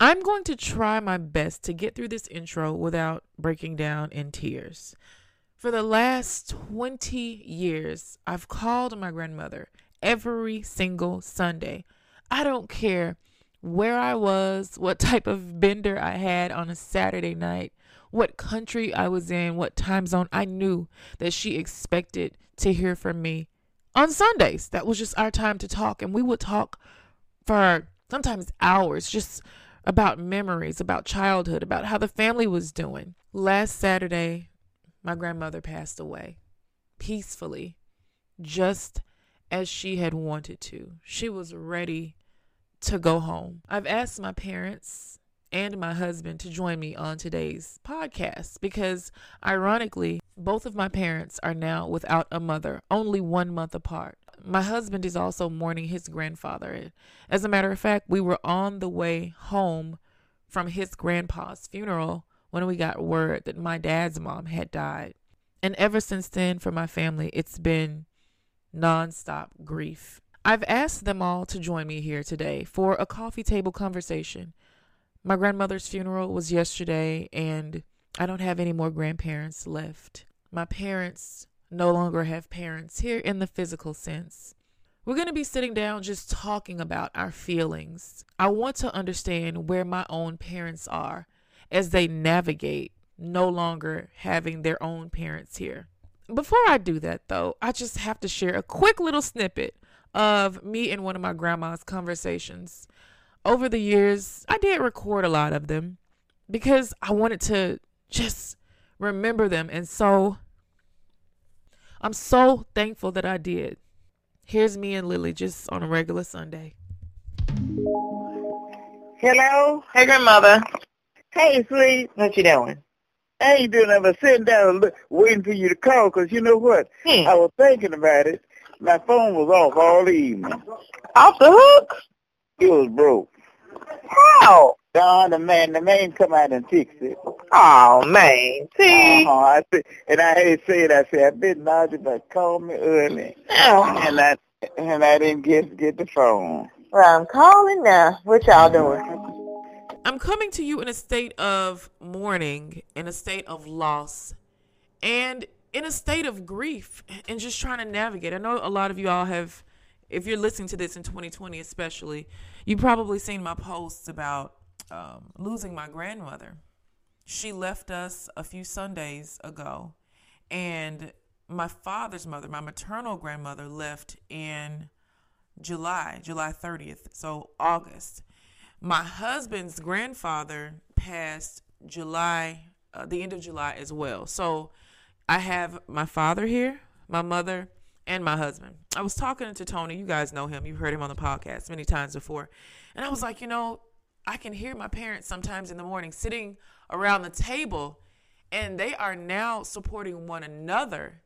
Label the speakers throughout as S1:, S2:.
S1: I'm going to try my best to get through this intro without breaking down in tears. For the last 20 years, I've called my grandmother every single Sunday. I don't care where I was, what type of bender I had on a Saturday night, what country I was in, what time zone. I knew that she expected to hear from me on Sundays. That was just our time to talk. And we would talk for sometimes hours, just about memories, about childhood, about how the family was doing. Last Saturday, my grandmother passed away peacefully, just as she had wanted to. She was ready to go home. I've asked my parents and my husband to join me on today's podcast because, ironically, both of my parents are now without a mother, only one month apart. My husband is also mourning his grandfather. As a matter of fact, we were on the way home from his grandpa's funeral when we got word that my dad's mom had died. And ever since then, for my family, it's been nonstop grief. I've asked them all to join me here today for a coffee table conversation. My grandmother's funeral was yesterday, and I don't have any more grandparents left. My parents no longer have parents here in the physical sense. We're going to be sitting down just talking about our feelings. I want to understand where my own parents are as they navigate no longer having their own parents here. Before I do that, though, I just have to share a quick little snippet of me and one of my grandma's conversations. Over the years, I did record a lot of them because I wanted to just remember them. And so I'm so thankful that I did. Here's me and Lily just on a regular Sunday.
S2: Hello?
S3: Hey, grandmother.
S2: Hey, sweet.
S3: What you doing?
S2: I ain't doing nothing but sitting down and look, waiting for you to call because you know what?
S3: Hmm.
S2: I was thinking about it. My phone was off all the evening.
S3: Off the hook?
S2: It was broke.
S3: How?
S2: Don, the man, the man come out and fix it.
S3: Oh, man. See?
S2: Uh-huh. I said, and I had said, I said, I bet Naja but call me early.
S3: Oh.
S2: And I, and I didn't get, get the phone.
S3: Well, I'm calling now. What y'all doing?
S1: I'm coming to you in a state of mourning, in a state of loss, and in a state of grief, and just trying to navigate. I know a lot of you all have, if you're listening to this in 2020 especially, you probably seen my posts about um, losing my grandmother. She left us a few Sundays ago, and my father's mother, my maternal grandmother, left in July, July 30th, so August. My husband's grandfather passed July, uh, the end of July as well. So I have my father here, my mother, and my husband. I was talking to Tony. You guys know him. You've heard him on the podcast many times before. And I was like, you know, I can hear my parents sometimes in the morning sitting around the table, and they are now supporting one another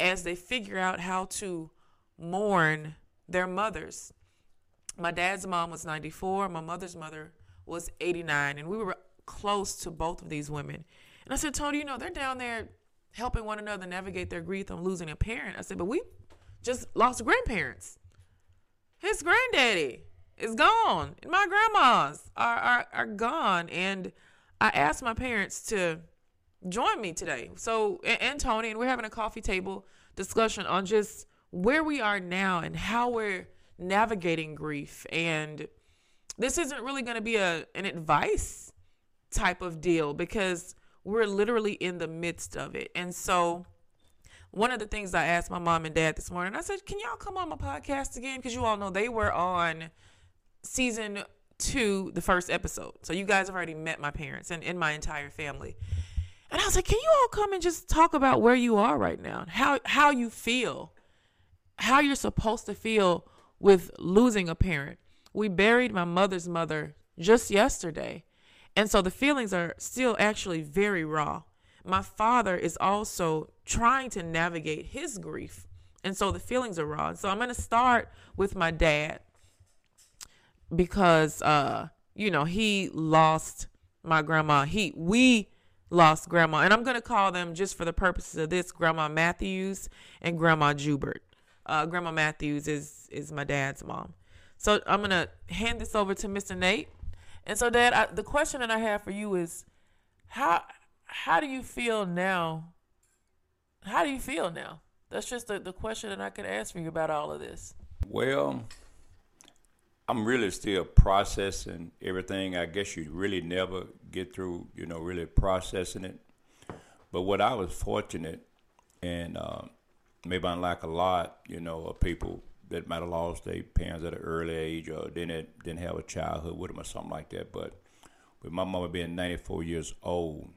S1: as they figure out how to mourn their mothers. My dad's mom was 94, my mother's mother was 89, and we were close to both of these women. And I said, Tony, you know, they're down there helping one another navigate their grief on losing a parent. I said, but we just lost grandparents. His granddaddy is gone, my grandmas are, are, are gone. And I asked my parents to join me today. So, and, and Tony, and we're having a coffee table discussion on just where we are now and how we're navigating grief. And this isn't really going to be a an advice type of deal because we're literally in the midst of it. And so, one of the things I asked my mom and dad this morning, I said, "Can y'all come on my podcast again?" Because you all know they were on season two, the first episode. So you guys have already met my parents and, and my entire family. And I was like, "Can you all come and just talk about where you are right now, how how you feel, how you're supposed to feel with losing a parent?" We buried my mother's mother just yesterday. And so the feelings are still actually very raw. My father is also trying to navigate his grief. And so the feelings are raw. So I'm going to start with my dad because uh you know, he lost my grandma. He we lost grandma. And I'm going to call them just for the purposes of this Grandma Matthews and Grandma Jubert. Uh Grandma Matthews is is my dad's mom. So I'm going to hand this over to Mr. Nate And so, Dad, I, the question that I have for you is, how how do you feel now? How do you feel now? That's just the, the question that I could ask for you about all of this.
S4: Well, I'm really still processing everything. I guess you really never get through, you know, really processing it. But what I was fortunate, and uh, maybe unlike a lot, you know, of people that might have lost their parents at an early age or didn't didn't have a childhood with them or something like that. But with my mama being 94 years old,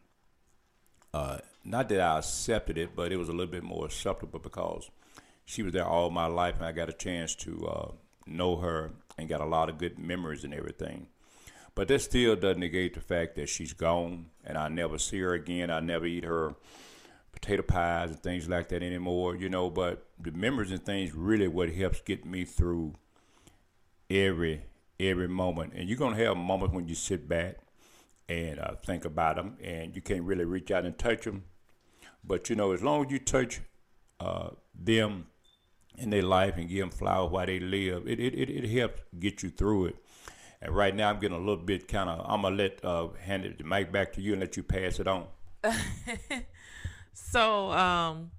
S4: uh, not that I accepted it, but it was a little bit more acceptable because she was there all my life, and I got a chance to uh, know her and got a lot of good memories and everything. But that still doesn't negate the fact that she's gone, and I never see her again. I never eat her potato pies and things like that anymore, you know. But the memories and things really what helps get me through every every moment. And you're gonna have moments when you sit back and uh, think about them, and you can't really reach out and touch them. But you know, as long as you touch uh, them in their life and give them flowers while they live, it, it, it, it helps get you through it. And right now, I'm getting a little bit kind of. I'm gonna let uh, hand it, the mic back to you and let you pass it on.
S1: so, um,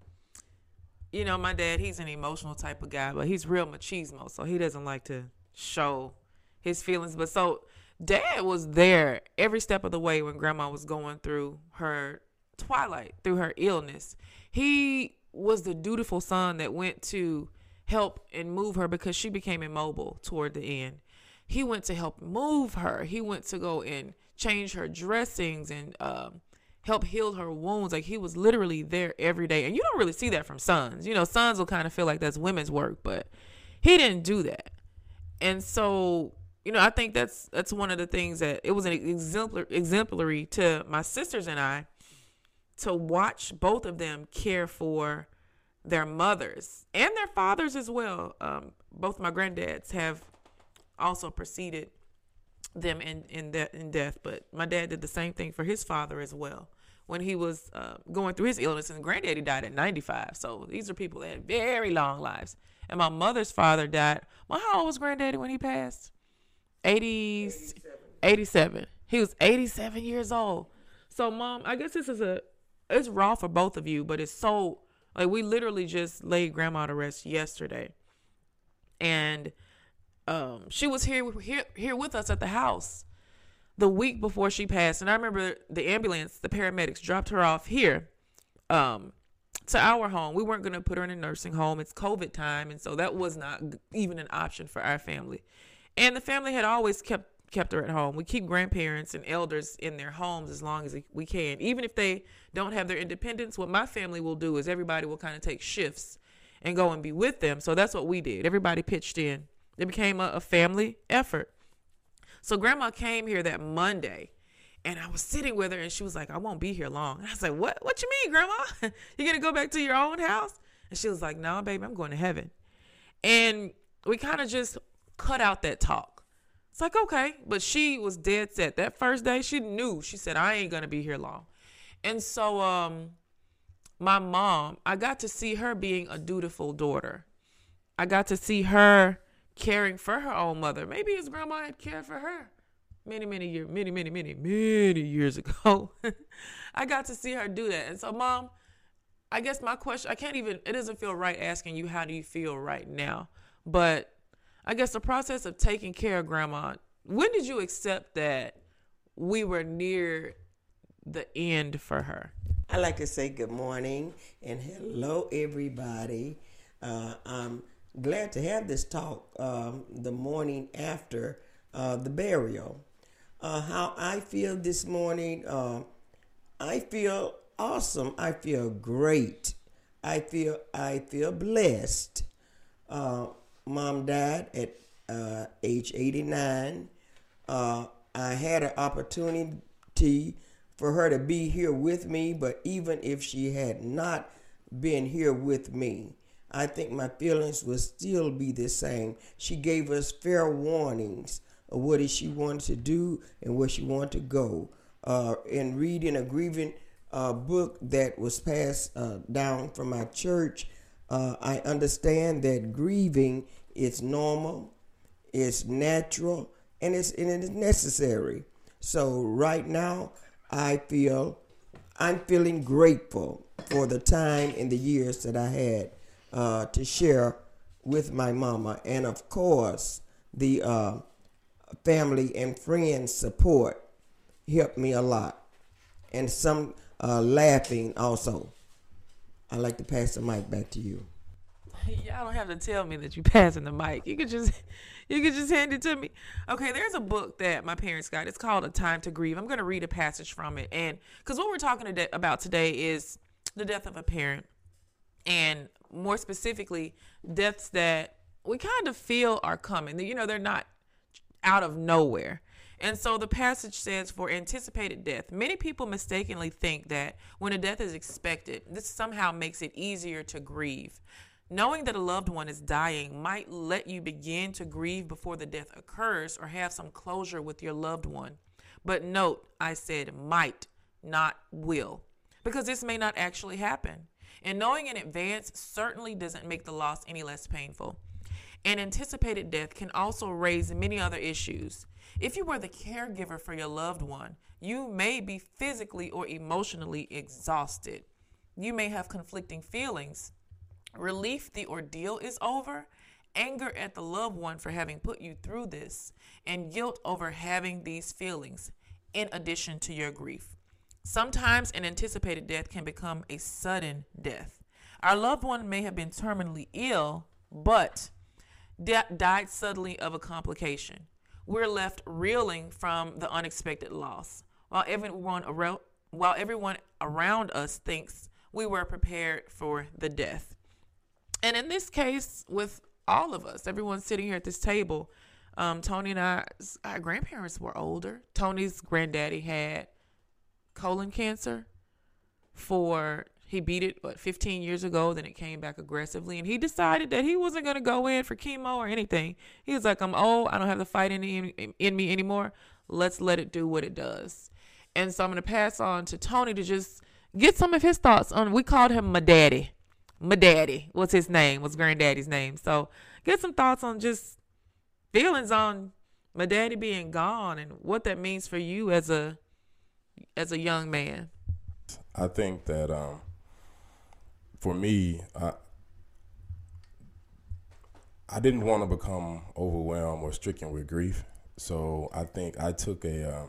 S1: you know, my dad, he's an emotional type of guy, but he's real machismo, so he doesn't like to show his feelings. But so, dad was there every step of the way when grandma was going through her twilight, through her illness. He was the dutiful son that went to help and move her because she became immobile toward the end. He went to help move her. He went to go and change her dressings and um, help heal her wounds. Like he was literally there every day. And you don't really see that from sons. You know, sons will kind of feel like that's women's work, but he didn't do that. And so, you know, I think that's that's one of the things that it was an exemplar exemplary to my sisters and I to watch both of them care for their mothers and their fathers as well. Um, both my granddads have also preceded them in in, de- in death, but my dad did the same thing for his father as well when he was uh, going through his illness. And granddaddy died at 95, so these are people that had very long lives. And my mother's father died. Well, how old was granddaddy when he passed? 80, 87. 87. He was 87 years old. So, mom, I guess this is a it's raw for both of you, but it's so like we literally just laid grandma to rest yesterday. And um she was here here here with us at the house the week before she passed. And I remember the ambulance, the paramedics dropped her off here um to our home. We weren't going to put her in a nursing home. It's COVID time, and so that was not even an option for our family. And the family had always kept kept her at home. We keep grandparents and elders in their homes as long as we can. Even if they don't have their independence, what my family will do is everybody will kind of take shifts and go and be with them. So that's what we did. Everybody pitched in. It became a, a family effort. So grandma came here that Monday and I was sitting with her and she was like, I won't be here long. And I was like, What what you mean, grandma? You're gonna go back to your own house? And she was like, No, baby, I'm going to heaven. And we kind of just cut out that talk it's like, okay. But she was dead set. That first day, she knew. She said, I ain't going to be here long. And so, um, my mom, I got to see her being a dutiful daughter. I got to see her caring for her own mother. Maybe his grandma had cared for her many, many years, many, many, many, many years ago. I got to see her do that. And so, mom, I guess my question, I can't even, it doesn't feel right asking you, how do you feel right now? But I guess the process of taking care of grandma, when did you accept that we were near the end for her?
S5: I like to say good morning and hello, everybody. Uh, I'm glad to have this talk um, the morning after uh, the burial. Uh, how I feel this morning, uh, I feel awesome. I feel great. I feel I feel blessed. Mom died at uh, age 89. Uh, I had an opportunity for her to be here with me, but even if she had not been here with me, I think my feelings would still be the same. She gave us fair warnings of what she wanted to do and where she wanted to go. Uh, in reading a grieving uh, book that was passed uh, down from my church, uh, I understand that grieving is normal, it's natural, and it's and it's necessary. So right now, I feel I'm feeling grateful for the time and the years that I had uh, to share with my mama, and of course the uh, family and friends support helped me a lot, and some uh, laughing also. I'd like to pass the mic back to you.
S1: Y'all don't have to tell me that you're passing the mic. You could just you could just hand it to me. Okay, there's a book that my parents got. It's called A Time to Grieve. I'm to read a passage from it. And cuz what we're talking about today is the death of a parent and more specifically deaths that we kind of feel are coming. You know, they're not out of nowhere. And so the passage says, for anticipated death, many people mistakenly think that when a death is expected, this somehow makes it easier to grieve. Knowing that a loved one is dying might let you begin to grieve before the death occurs or have some closure with your loved one. But note, I said might, not will, because this may not actually happen. And knowing in advance certainly doesn't make the loss any less painful. And anticipated death can also raise many other issues. If you were the caregiver for your loved one, you may be physically or emotionally exhausted. You may have conflicting feelings. Relief the ordeal is over, anger at the loved one for having put you through this, and guilt over having these feelings, in addition to your grief. Sometimes an anticipated death can become a sudden death. Our loved one may have been terminally ill, but di- died suddenly of a complication we're left reeling from the unexpected loss. While everyone around, while everyone around us thinks we were prepared for the death. And in this case, with all of us, everyone sitting here at this table, um, Tony and I, our grandparents were older. Tony's granddaddy had colon cancer for he beat it what 15 years ago then it came back aggressively and he decided that he wasn't going to go in for chemo or anything. He was like i'm old i don't have the fight in, in, in me anymore let's let it do what it does. And so i'm going to pass on to tony to just get some of his thoughts on we called him my daddy. My daddy what's his name what's granddaddy's name. So get some thoughts on just feelings on my daddy being gone and what that means for you as a as a young man.
S6: I think that um for me, I, I didn't want to become overwhelmed or stricken with grief. So I think I took a uh,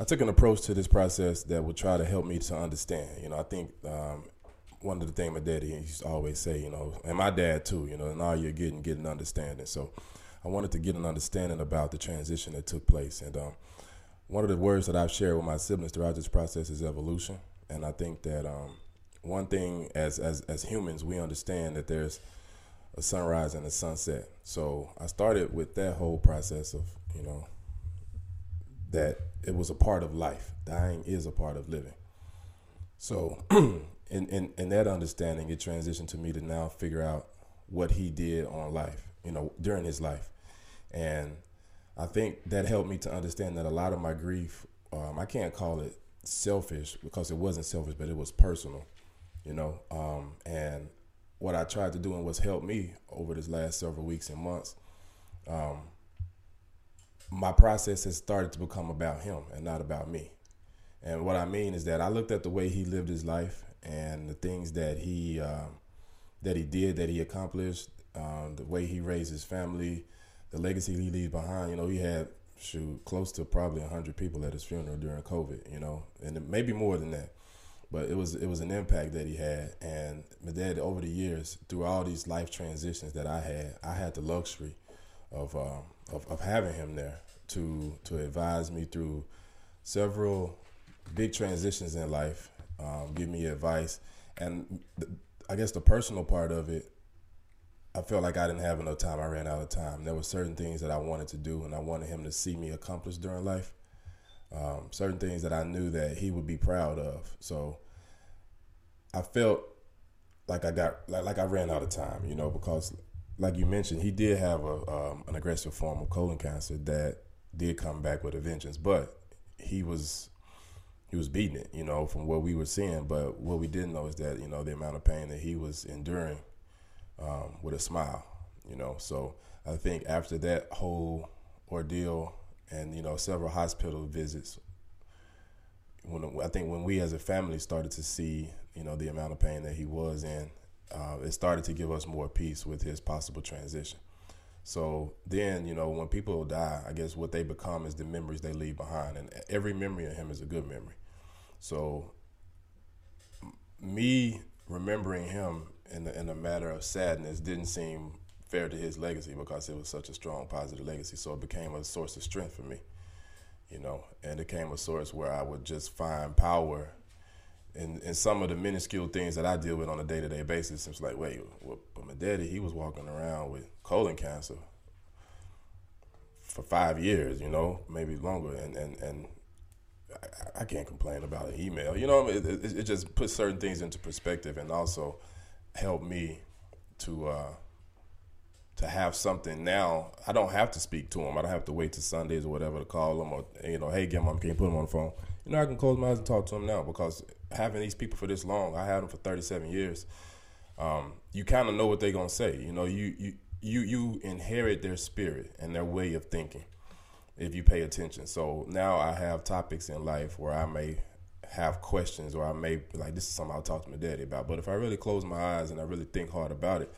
S6: I took an approach to this process that would try to help me to understand. You know, I think um, one of the things my daddy used to always say, you know, and my dad too, you know, and all you're getting, getting understanding. So I wanted to get an understanding about the transition that took place. And um, one of the words that I've shared with my siblings throughout this process is evolution. And I think that um, one thing as as as humans we understand that there's a sunrise and a sunset. So I started with that whole process of you know that it was a part of life. Dying is a part of living. So in, in in that understanding, it transitioned to me to now figure out what he did on life, you know, during his life, and I think that helped me to understand that a lot of my grief, um, I can't call it selfish because it wasn't selfish, but it was personal you know. Um, and what I tried to do and what's helped me over this last several weeks and months, um, my process has started to become about him and not about me. And what I mean is that I looked at the way he lived his life and the things that he um, that he did, that he accomplished, um, the way he raised his family, the legacy he leaves behind. You know, he had shoot close to probably hundred people at his funeral during COVID. You know, and maybe more than that but it was it was an impact that he had. And my dad, over the years, through all these life transitions that I had, I had the luxury of um, of, of having him there to to advise me through several big transitions in life, um, give me advice, and the, I guess the personal part of it. I felt like I didn't have enough time. I ran out of time. There were certain things that I wanted to do, and I wanted him to see me accomplish during life um, certain things that I knew that he would be proud of. So I felt like I got like, like I ran out of time, you know, because like you mentioned, he did have a um, an aggressive form of colon cancer that did come back with a vengeance, but he was he was beating it, you know, from what we were seeing. But what we didn't know is that you know the amount of pain that he was enduring um, with a smile, you know. So I think after that whole ordeal and you know several hospital visits. When I think when we as a family started to see you know the amount of pain that he was in, uh, it started to give us more peace with his possible transition. So then, you know, when people die, I guess what they become is the memories they leave behind, and every memory of him is a good memory. So, me remembering him in in a matter of sadness didn't seem fair to his legacy because it was such a strong positive legacy. So it became a source of strength for me, you know, and it became a source where I would just find power in, in some of the minuscule things that I deal with on a day to day basis. It's like, wait, well, but my daddy, he was walking around with colon cancer for five years, you know, maybe longer, and and and I, I can't complain about an email. You know, it, it, it, just puts certain things into perspective, and also helped me to. Uh, to have something now, I don't have to speak to him. I don't have to wait to Sundays or whatever to call him or you know, hey, get him, can you put him on the phone? You know, I can close my eyes and talk to him now because having these people for this long, I had them for 37 years. Um, you kind of know what they're gonna say. You know, you you you you inherit their spirit and their way of thinking if you pay attention. So now I have topics in life where I may have questions or I may like this is something I'll talk to my daddy about. But if I really close my eyes and I really think hard about it,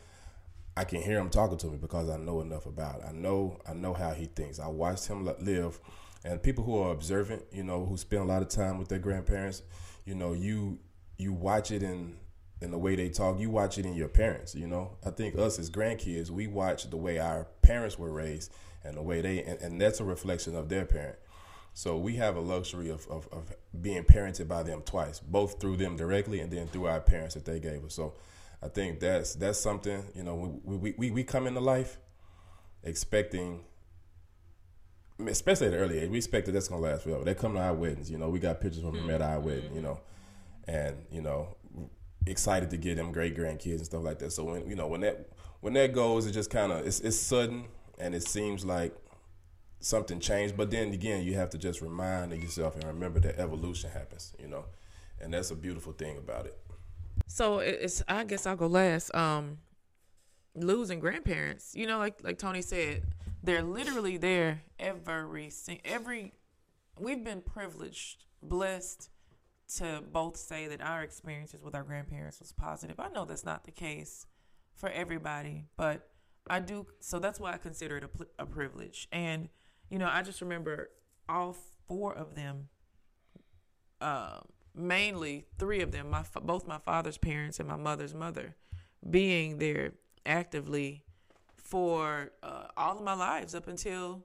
S6: I can hear him talking to me because I know enough about it. I know I know how he thinks. I watched him live, and people who are observant, you know, who spend a lot of time with their grandparents, you know, you you watch it in in the way they talk. You watch it in your parents. You know, I think us as grandkids, we watch the way our parents were raised and the way they, and, and that's a reflection of their parent. So we have a luxury of, of, of being parented by them twice, both through them directly and then through our parents that they gave us. So I think that's that's something you know we we, we, we come into life expecting especially at the early age, we expect that that's gonna last forever. They come to our weddings, you know. We got pictures from them at our wedding, you mm-hmm. know, and you know, excited to get them great grandkids and stuff like that. So when you know when that when that goes, it just kind of it's it's sudden and it seems like something changed. But then again, you have to just remind yourself and remember that evolution happens, you know, and that's a beautiful thing about it.
S1: So it's I guess I'll go last. Um, losing grandparents, you know, like like Tony said, they're literally there every every. We've been privileged, blessed to both say that our experiences with our grandparents was positive. I know that's not the case for everybody, but I do. So that's why I consider it a, a privilege. And you know, I just remember all four of them. Uh, mainly three of them, my both my father's parents and my mother's mother, being there actively for uh, all of my lives up until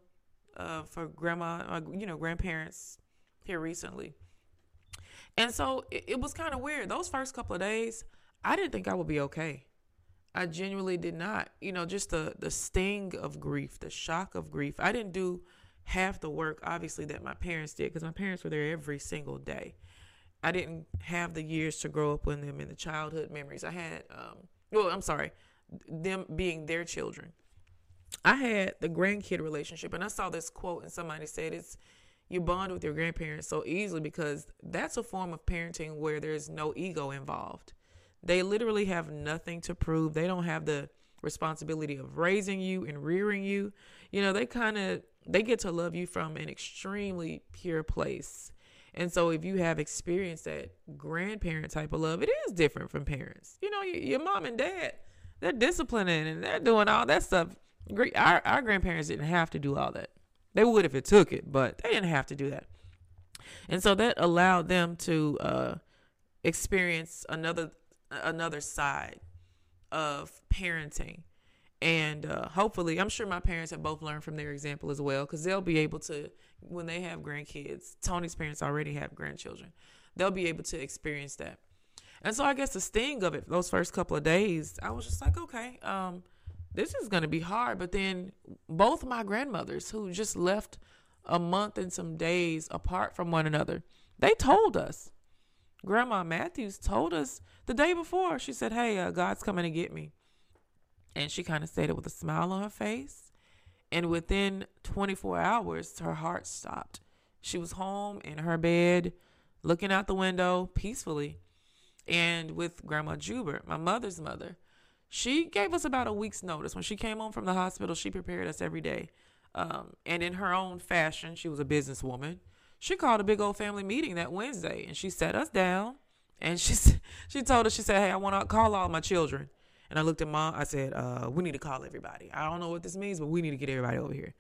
S1: uh, for grandma, uh, you know, grandparents here recently. And so it, it was kind of weird. Those first couple of days, I didn't think I would be okay. I genuinely did not. You know, just the the sting of grief, the shock of grief. I didn't do half the work, obviously, that my parents did because my parents were there every single day. I didn't have the years to grow up with them in the childhood memories. I had, um, well, I'm sorry, them being their children. I had the grandkid relationship, and I saw this quote, and somebody said it's you bond with your grandparents so easily because that's a form of parenting where there's no ego involved. They literally have nothing to prove. They don't have the responsibility of raising you and rearing you. You know, they kind of they get to love you from an extremely pure place. And so if you have experienced that grandparent type of love, it is different from parents. You know, your, mom and dad, they're disciplining and they're doing all that stuff. Our, our grandparents didn't have to do all that. They would if it took it, but they didn't have to do that. And so that allowed them to uh, experience another another side of parenting and uh, hopefully i'm sure my parents have both learned from their example as well because they'll be able to when they have grandkids tony's parents already have grandchildren. They'll be able to experience that. And so i guess the sting of it those first couple of days i was just like okay um, this is going to be hard. But then both my grandmothers who just left a month and some days apart from one another they told us. Grandma matthews told us the day before she said hey uh, god's coming to get me. And she kind of said it with a smile on her face. And within 24 hours, her heart stopped. She was home in her bed, looking out the window peacefully. And with Grandma Jubert, my mother's mother, she gave us about a week's notice. When she came home from the hospital, she prepared us every day Um, and in her own fashion, she was a businesswoman. She called a big old family meeting that Wednesday, and she sat us down, and she she told us, she said, "Hey, I want to call all my children." And I looked at mom. I said, uh, "We need to call everybody. I don't know what this means, but we need to get everybody over here."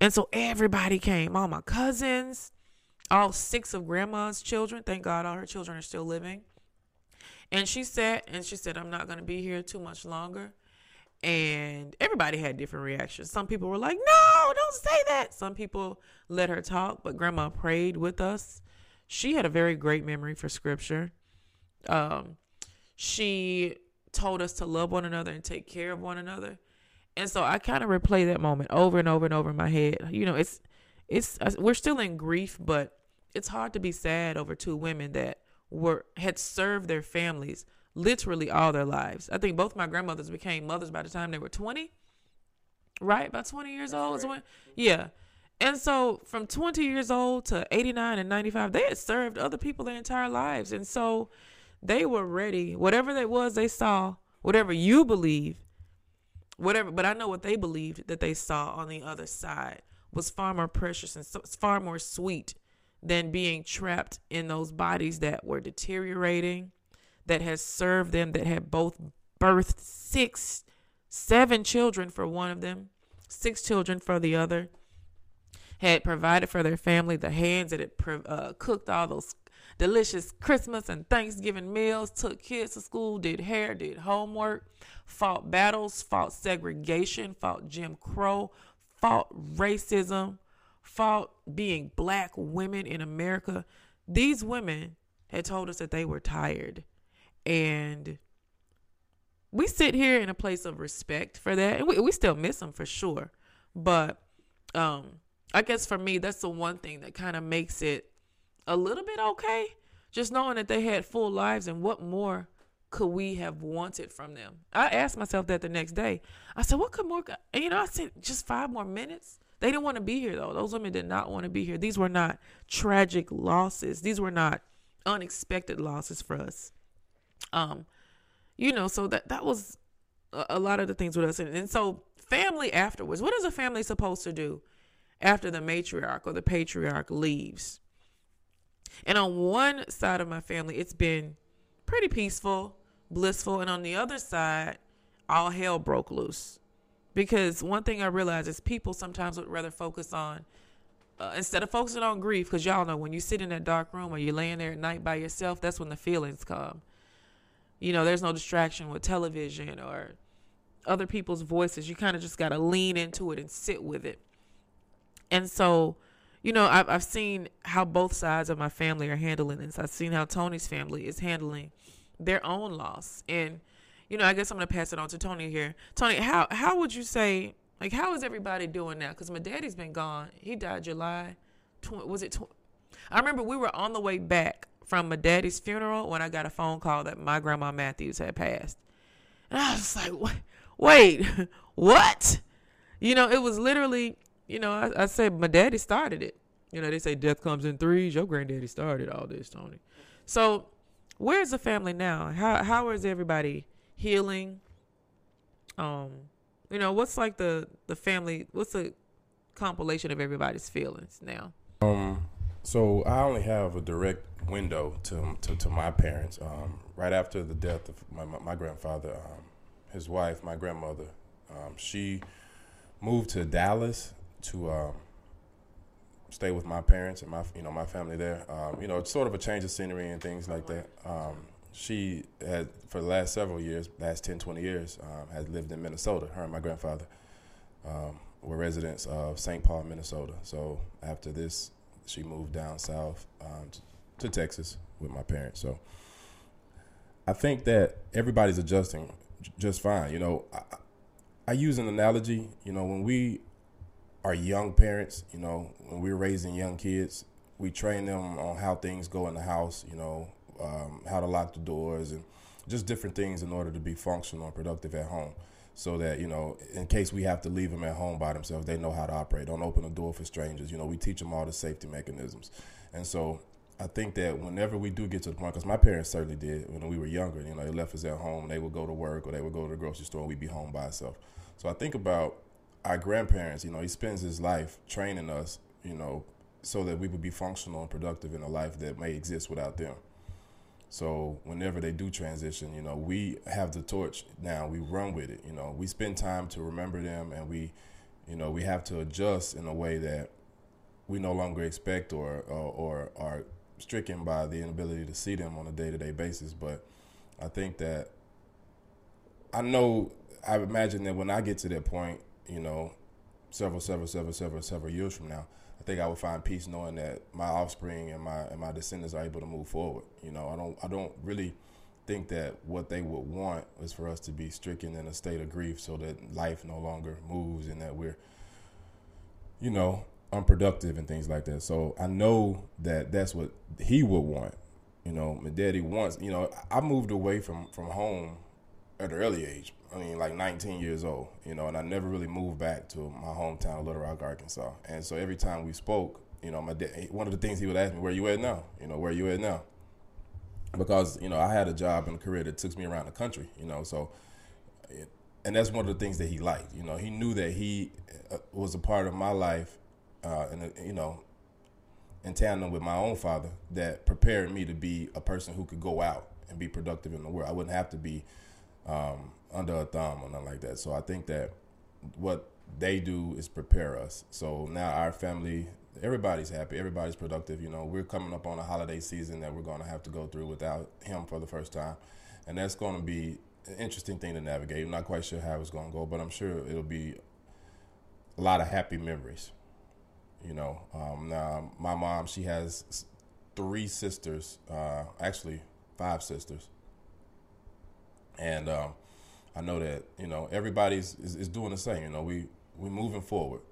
S1: And so everybody came. All my cousins, all six of grandma's children. Thank God, all her children are still living. And she sat and she said, I'm not going to be here too much longer. And everybody had different reactions. Some people were like, No, don't say that. Some people let her talk, but grandma prayed with us. She had a very great memory for scripture. Um, she told us to love one another and take care of one another. And so I kind of replay that moment over and over and over in my head. You know, it's it's uh, we're still in grief, but it's hard to be sad over two women that were had served their families literally all their lives. I think both my grandmothers became mothers by the time they were 20. Right? About 20 years old is when mm-hmm. Yeah. And so from 20 years old to 89 and 95, they had served other people their entire lives. And so they were ready. Whatever that was they saw, whatever you believe, whatever, but I know what they believed that they saw on the other side was far more precious and so, far more sweet than being trapped in those bodies that were deteriorating, that has served them, that had both birthed six, seven children for one of them, six children for the other, had provided for their family, the hands that had uh, cooked all those delicious Christmas and Thanksgiving meals, took kids to school, did hair, did homework, fought battles, fought segregation, fought Jim Crow, fought racism, fought being black women in America. These women had told us that they were tired. And we sit here in a place of respect for that. And we, we still miss them for sure. But um, I guess for me, that's the one thing that kind of makes it a little bit okay. Just knowing that they had full lives and what more could we have wanted from them? I asked myself that the next day. I said, what could more, and you know, I said just five more minutes. They didn't want to be here though. Those women did not want to be here. These were not tragic losses. These were not unexpected losses for us. Um, you know, so that that was a, a lot of the things with us, and, and so family afterwards. What is a family supposed to do after the matriarch or the patriarch leaves? And on one side of my family, it's been pretty peaceful, blissful, and on the other side, all hell broke loose. Because one thing I realize is people sometimes would rather focus on uh, instead of focusing on grief, because y'all know when you sit in that dark room or you're laying there at night by yourself, that's when the feelings come. You know, there's no distraction with television or other people's voices. You kind of just got to lean into it and sit with it. And so, you know, I've, I've seen how both sides of my family are handling this. I've seen how Tony's family is handling their own loss. And, you know, I guess I'm going to pass it on to Tony here. Tony, how, how would you say, like, how is everybody doing now? Because my daddy's been gone. He died July, tw- was it? Tw- I remember we were on the way back from my daddy's funeral when I got a phone call that my grandma Matthews had passed. And I was like, wait, what? You know, it was literally, you know, I, I said my daddy started it. You know, they say death comes in threes. Your granddaddy started all this, Tony. So, where's the family now? How how is everybody healing? Um, you know, what's like the the family? What's the compilation of everybody's feelings now?
S6: Um, so I only have a direct window to to, to my parents. Um, right after the death of my my, my grandfather, um, his wife, my grandmother, um, she moved to Dallas to um, stay with my parents and my you know my family there. Um, you know, it's sort of a change of scenery and things like that. Um, she had for the last several years, last 10, 20 years, um, has lived in Minnesota. Her and my grandfather um, were residents of St. Paul, Minnesota. So after this, she moved down south um, to, to Texas with my parents. So I think that everybody's adjusting j- just fine. You know, I, I use an analogy. You know, when we are young parents, you know, when we're raising young kids, we train them on how things go in the house. You know, um, how to lock the doors and just different things in order to be functional and productive at home. So that you know, in case we have to leave them at home by themselves, they know how to operate. Don't open the door for strangers. You know, we teach them all the safety mechanisms. And so I think that whenever we do get to the point, because my parents certainly did when we were younger, you know, they left us at home. They would go to work or they would go to the grocery store and we'd be home by ourselves. So I think about our grandparents, you know, he spends his life training us, you know, so that we would be functional and productive in a life that may exist without them. So whenever they do transition, you know, we have the torch now. We run with it. You know, we spend time to remember them, and we, you know, we have to adjust in a way that we no longer expect or or, or are stricken by the inability to see them on a day to day basis. But I think that I know. I imagine that when I get to that point, you know, several, several, several, several, several years from now, I think I will find peace knowing that my offspring and my and my descendants are able to move forward. You know, I don't I don't really think that what they would want is for us to be stricken in a state of grief so that life no longer moves and that we're you know unproductive and things like that. So I know that that's what he would want. You know, my daddy wants. You know, I moved away from from home at an early age. I mean, like 19 years old, you know, and I never really moved back to my hometown, Little Rock, Arkansas. And so every time we spoke, you know, my dad, one of the things he would ask me, "Where you at now? You know, where you at now?" Because you know, I had a job and a career that took me around the country, you know, so. And that's one of the things that he liked. You know, he knew that he uh, was a part of my life, uh, and you know, in tandem with my own father, that prepared me to be a person who could go out and be productive in the world. I wouldn't have to be um, under a thumb or nothing like that. So I think that what they do is prepare us. So now our family, everybody's happy, everybody's productive. You know, we're coming up on a holiday season that we're going to have to go through without him for the first time, and that's going to be an interesting thing to navigate. I'm not quite sure how it's going to go, but I'm sure it'll be a lot of happy memories. You know, um, now my mom, she has three sisters, uh, actually five sisters, and um, I know that you know everybody's is, is, doing the same. You know, we we're moving forward.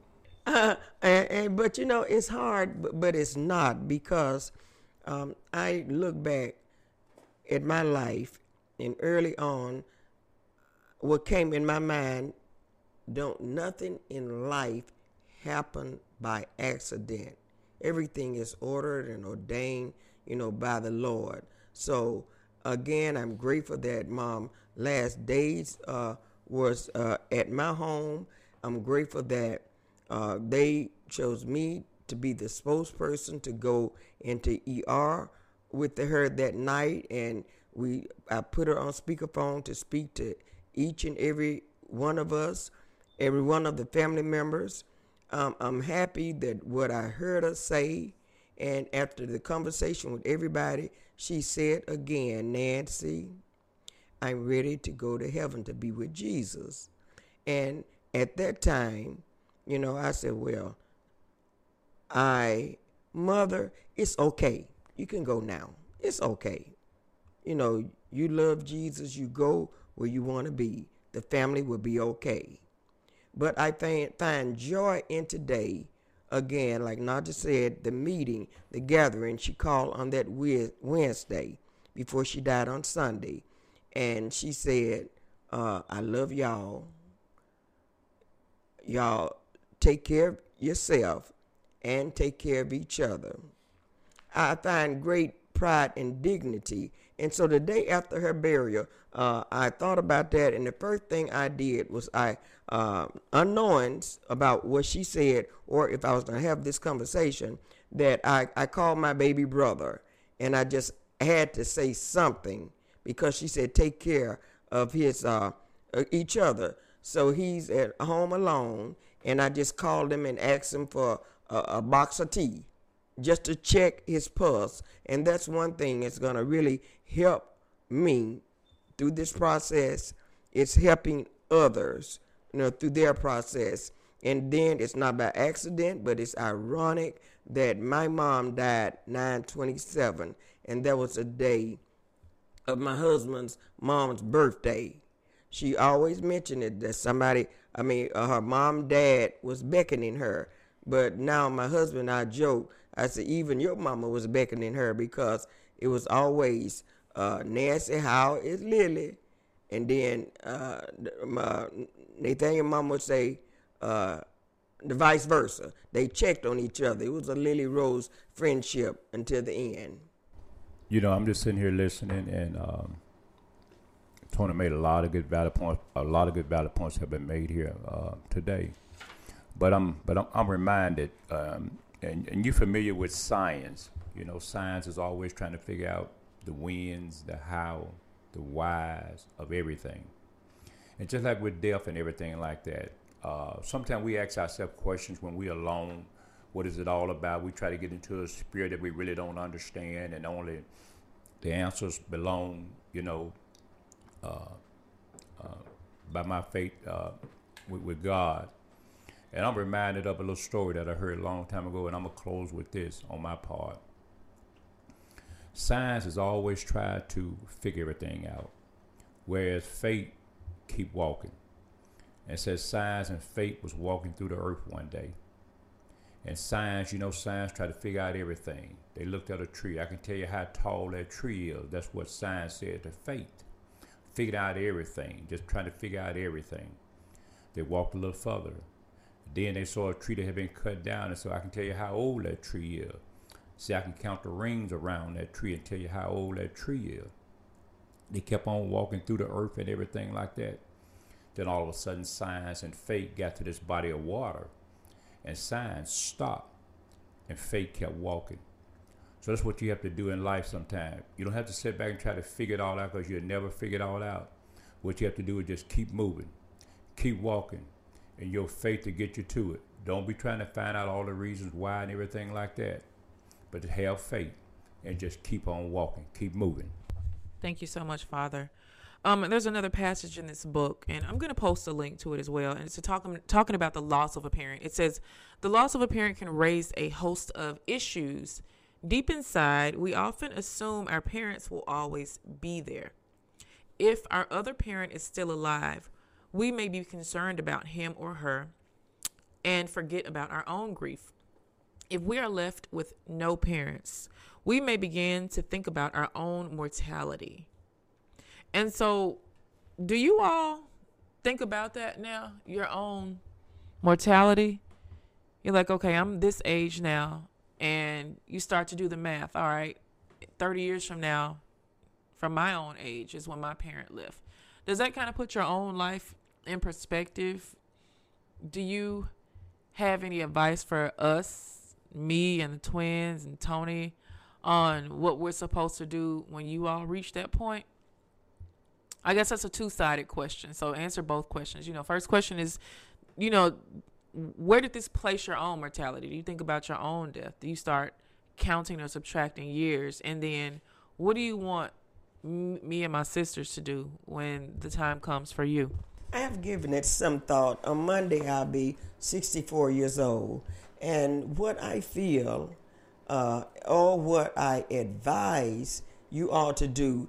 S5: Uh, and, and, but you know it's hard, but, but it's not because um, I look back at my life and early on, what came in my mind, don't nothing in life happen by accident. Everything is ordered and ordained, you know, by the Lord. So again, I'm grateful that mom last days uh, was uh, at my home. I'm grateful that uh, they chose me to be the spokesperson to go into ER with her that night, and we I put her on speakerphone to speak to each and every one of us, every one of the family members. Um, I'm happy that what I heard her say, and after the conversation with everybody, she said again, Nancy, I'm ready to go to heaven to be with Jesus. And at that time, you know, I said, Well, I, mother, it's okay. You can go now. It's okay. You know, you love Jesus, you go where you want to be. The family will be okay. But I find, find joy in today. Again, like Naja said, the meeting, the gathering she called on that Wednesday before she died on Sunday and she said, uh, I love y'all. Y'all take care of yourself and take care of each other. I find great pride and dignity. And so the day after her burial, uh, I thought about that, and the first thing I did was I, uh, unknowing about what she said, or if I was going to have this conversation, that I, I called my baby brother, and I just had to say something because she said take care of his uh, uh, each other. So he's at home alone, and I just called him and asked him for a, a box of tea, just to check his pulse. And that's one thing that's gonna really help me through this process. It's helping others, you know, through their process. And then it's not by accident, but it's ironic that my mom died 927, and that was a day of my husband's mom's birthday. She always mentioned it that somebody, I mean, uh, her mom, dad was beckoning her. But now my husband, I joke, I said, even your mama was beckoning her because it was always uh, Nancy, how is Lily? And then uh, my, Nathaniel mom would say, uh, the vice versa. They checked on each other. It was a Lily Rose friendship until the end
S4: you know, I'm just sitting here listening, and um, Tony made a lot of good valid points. A lot of good valid points have been made here uh, today. but I'm but I'm, I'm reminded, um, and and you're familiar with science. You know, science is always trying to figure out the wins, the how, the whys of everything. And just like with death and everything like that, uh, sometimes we ask ourselves questions when we're alone. What is it all about? We try to get into a spirit that we really don't understand, and only the answers belong, you know, uh, uh, by my faith uh, with, with God. And I'm reminded of a little story that I heard a long time ago, and I'm gonna close with this on my part. Science has always tried to figure everything out, whereas faith keep walking. And says science and faith was walking through the earth one day. And science, you know, science tried to figure out everything. They looked at a tree. I can tell you how tall that tree is. That's what science said to faith. Figured out everything, just trying to figure out everything. They walked a little further. Then they saw a tree that had been cut down, and so I can tell you how old that tree is. See, I can count the rings around that tree and tell you how old that tree is. They kept on walking through the earth and everything like that. Then all of a sudden, science and faith got to this body of water, and science stopped, and faith kept walking. So that's what you have to do in life sometimes. You don't have to sit back and try to figure it all out because you'll never figure it all out. What you have to do is just keep moving, keep walking, and your faith to get you to it. Don't be trying to find out all the reasons why and everything like that, but have faith and just keep on walking, keep moving.
S1: Thank you so much, Father. Um, there's another passage in this book, and I'm going to post a link to it as well. And it's talking talking about the loss of a parent. It says the loss of a parent can raise a host of issues. Deep inside, we often assume our parents will always be there. If our other parent is still alive, we may be concerned about him or her and forget about our own grief. If we are left with no parents, we may begin to think about our own mortality. And so, do you all think about that now? Your own mortality? You're like, okay, I'm this age now. And you start to do the math. All right, 30 years from now, from my own age, is when my parent left. Does that kind of put your own life in perspective? Do you have any advice for us, me and the twins and Tony, on what we're supposed to do when you all reach that point? I guess that's a two sided question. So answer both questions. You know, first question is, you know, where did this place your own mortality? Do you think about your own death? Do you start counting or subtracting years? And then what do you want me and my sisters to do when the time comes for you?
S5: I have given it some thought. On Monday, I'll be 64 years old. And what I feel, uh, or what I advise you all to do,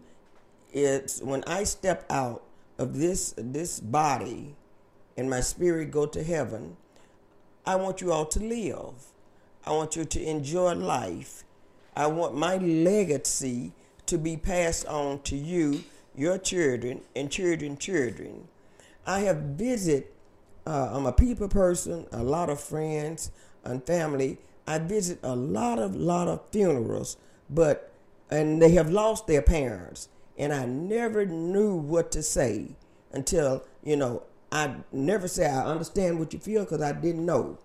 S5: is when I step out of this this body and my spirit go to heaven, I want you all to live. I want you to enjoy life. I want my legacy to be passed on to you, your children, and children, children. I have visited, uh, I'm a people person, a lot of friends and family. I visit a lot of, lot of funerals, but, and they have lost their parents. And I never knew what to say until, you know, I never say I understand what you feel because I didn't know.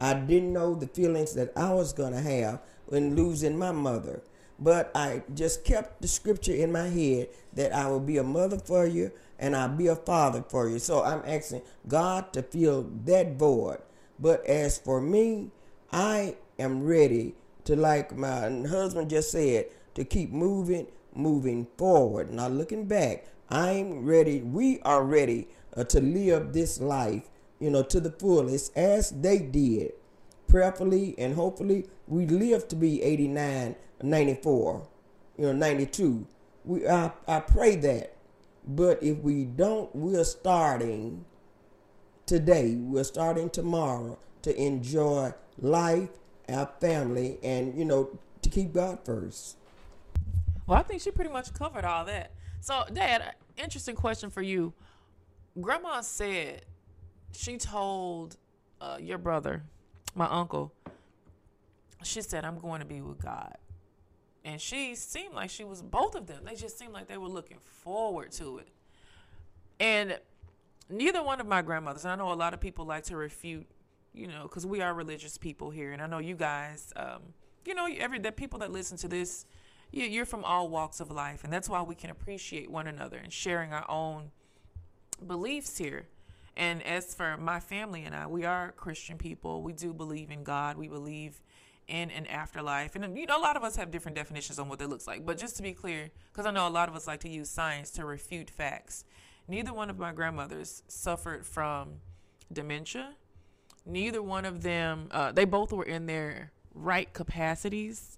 S5: I didn't know the feelings that I was going to have when losing my mother. But I just kept the scripture in my head that I will be a mother for you and I'll be a father for you. So I'm asking God to fill that void. But as for me, I am ready to, like my husband just said, to keep moving, moving forward, not looking back. I'm ready. We are ready uh, to live this life, you know, to the fullest as they did. Prayerfully and hopefully, we live to be 89, 94, you know, 92. We, I, I pray that. But if we don't, we're starting today, we're starting tomorrow to enjoy life, our family, and, you know, to keep God first.
S1: Well, I think she pretty much covered all that. So, Dad, interesting question for you. Grandma said she told uh, your brother, my uncle, she said, I'm going to be with God. And she seemed like she was both of them. They just seemed like they were looking forward to it. And neither one of my grandmothers, I know a lot of people like to refute, you know, because we are religious people here, and I know you guys, um, you know, every the people that listen to this, you're from all walks of life, and that's why we can appreciate one another and sharing our own beliefs here. And as for my family and I, we are Christian people. We do believe in God. We believe in an afterlife. And you know, a lot of us have different definitions on what that looks like. But just to be clear, because I know a lot of us like to use science to refute facts. Neither one of my grandmothers suffered from dementia. Neither one of them, uh, they both were in their right capacities.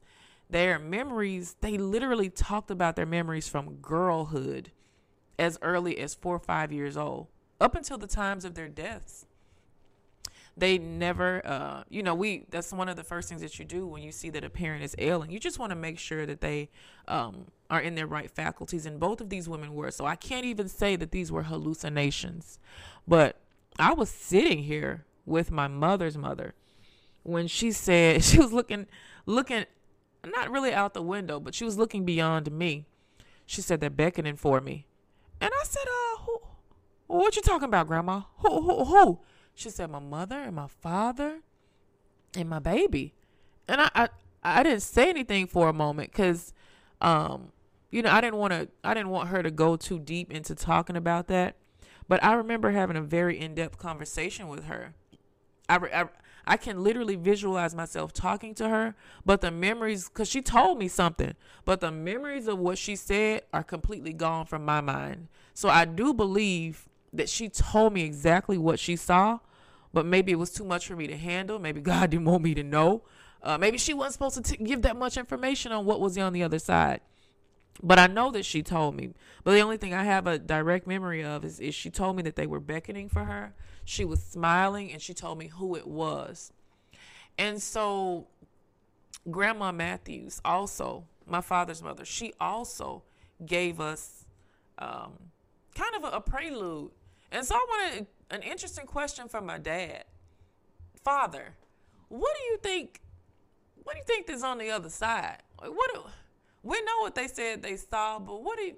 S1: Their memories, they literally talked about their memories from girlhood as early as four or five years old, up until the times of their deaths. They never uh, you know we that's one of the first things that you do when you see that a parent is ailing. You just want to make sure that they um, are in their right faculties and both of these women were. So i can't even say that these were hallucinations. But i was sitting here with my mother's mother when she said she was looking looking not really out the window but she was looking beyond me she said they're beckoning for me and i said uh who what you talking about grandma who who who she said, My mother and my father and my baby. And I, I, I didn't say anything for a moment because, um, you know, I didn't want to, I didn't want her to go too deep into talking about that. But I remember having a very in depth conversation with her. I, I, I can literally visualize myself talking to her, but the memories, because she told me something, but the memories of what she said are completely gone from my mind. So I do believe that she told me exactly what she saw, but maybe it was too much for me to handle. Maybe God didn't want me to know. Uh, maybe she wasn't supposed to t- give that much information on what was on the other side. But I know that she told me. But the only thing I have a direct memory of is, is she told me that they were beckoning for her. She was smiling and she told me who it was. And so, Grandma Matthews, also, my father's mother, she also gave us um, kind of a, a prelude. And so, I wanted an interesting question from my dad. Father, what do you think? What do you think is on the other side? What? Do, we know what they said they saw, but what do you,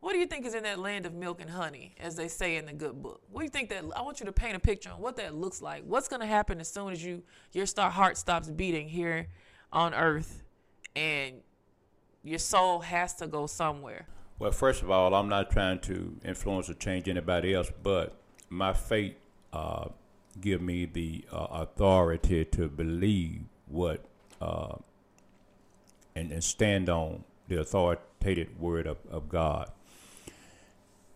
S1: what do you think is in that land of milk and honey, as they say in the good book? What do you think that? I want you to paint a picture on what that looks like. What's going to happen as soon as you your star heart stops beating here on Earth, and your soul has to go somewhere.
S4: Well, first of all, I'm not trying to influence or change anybody else, but my faith uh, give me the uh, authority to believe what uh, and, and stand on the authoritative word of, of God.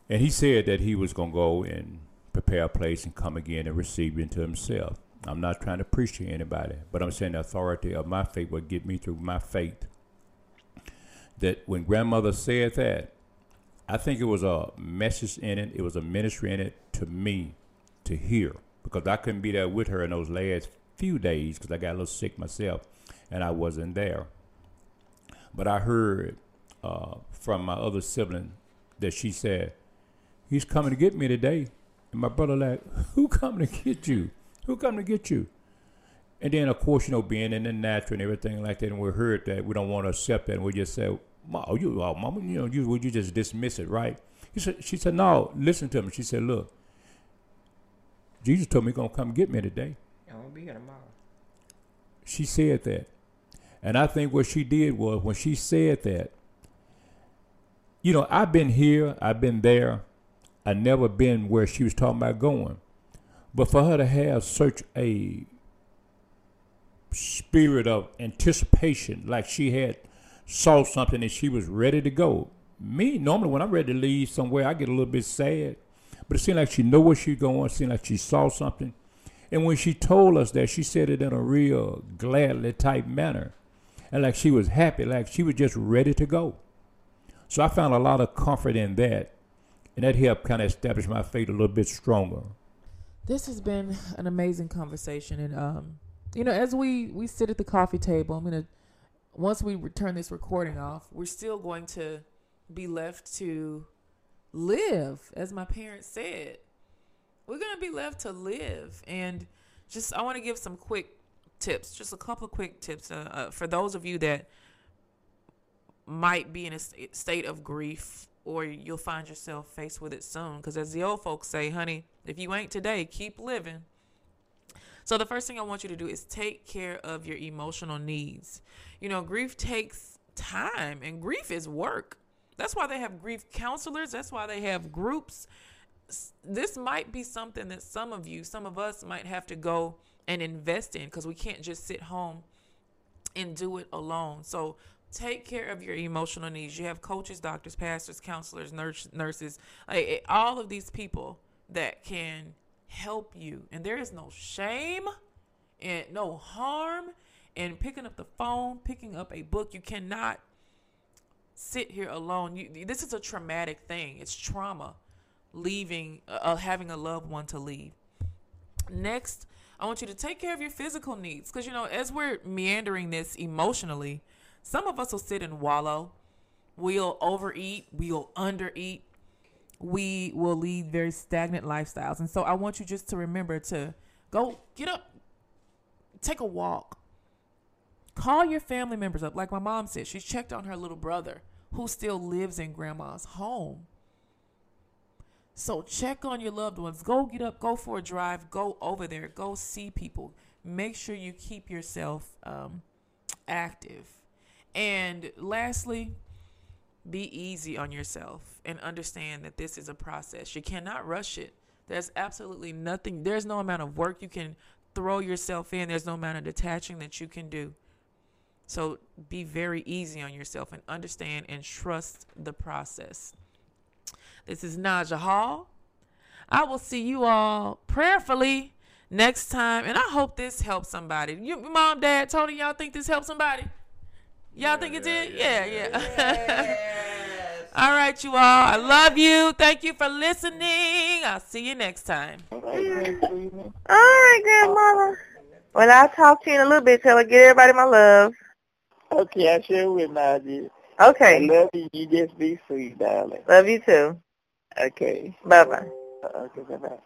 S4: And he said that he was going to go and prepare a place and come again and receive into himself. I'm not trying to preach to anybody, but I'm saying the authority of my faith will get me through my faith. That when grandmother said that, I think it was a message in it. It was a ministry in it to me to hear because I couldn't be there with her in those last few days because I got a little sick myself and I wasn't there. But I heard uh, from my other sibling that she said, "He's coming to get me today." And my brother like, "Who coming to get you? Who coming to get you?" And then, of course, you know, being in the natural and everything like that, and we heard that we don't want to accept that, and we just say, "Oh, you, oh, mama, you know, you would you just dismiss it, right?" He said, "She said, no, listen to me." She said, "Look, Jesus told me he's gonna come get me today."
S5: I won't be here tomorrow.
S4: She said that, and I think what she did was when she said that. You know, I've been here, I've been there, I never been where she was talking about going, but for her to have such a spirit of anticipation, like she had saw something and she was ready to go. Me, normally when I'm ready to leave somewhere, I get a little bit sad. But it seemed like she knew where she going. It seemed like she saw something. And when she told us that, she said it in a real gladly type manner. And like she was happy, like she was just ready to go. So I found a lot of comfort in that. And that helped kind of establish my faith a little bit stronger.
S1: This has been an amazing conversation, and um, you know, as we we sit at the coffee table, I'm gonna once we turn this recording off, we're still going to be left to live, as my parents said. We're gonna be left to live, and just I want to give some quick tips, just a couple of quick tips uh, uh, for those of you that might be in a st- state of grief or you'll find yourself faced with it soon. Because as the old folks say, honey, if you ain't today, keep living. So the first thing I want you to do is take care of your emotional needs. You know, grief takes time and grief is work. That's why they have grief counselors. That's why they have groups. This might be something that some of you, some of us might have to go and invest in because we can't just sit home and do it alone. So take care of your emotional needs. You have coaches, doctors, pastors, counselors, nurse, nurses, like, eh, all of these people that can help you. And there is no shame and no harm in picking up the phone, picking up a book. You cannot sit here alone. You, this is a traumatic thing. It's trauma, leaving, uh, uh, having a loved one to leave. Next, I want you to take care of your physical needs because you know as we're meandering this emotionally, some of us will sit and wallow. We'll overeat. We'll undereat. We will lead very stagnant lifestyles. And so I want you just to remember to go get up, take a walk, call your family members up. Like my mom said, she checked on her little brother who still lives in grandma's home. So check on your loved ones. Go get up, go for a drive, go over there, go see people. Make sure you keep yourself um, active. And lastly, be easy on yourself and understand that this is a process. You cannot rush it. There's absolutely nothing, there's no amount of work you can throw yourself in, there's no amount of detaching that you can do. So be very easy on yourself and understand and trust the process. This is Naja Hall. I will see you all prayerfully next time, and I hope this helps somebody. You, mom, dad, Tony, y'all think this helped somebody? Y'all think it did? Yeah, yeah. all right, you all. I love you. Thank you for listening. I'll see you next time.
S3: All right, grandmother. Well, I'll talk to you in a little bit till I get everybody my love.
S2: Okay, I sure will, Nadia. I
S3: Okay.
S2: love you. You just be sweet, darling.
S3: Love you too.
S2: Okay.
S3: Bye bye.
S2: Uh, okay, bye-bye.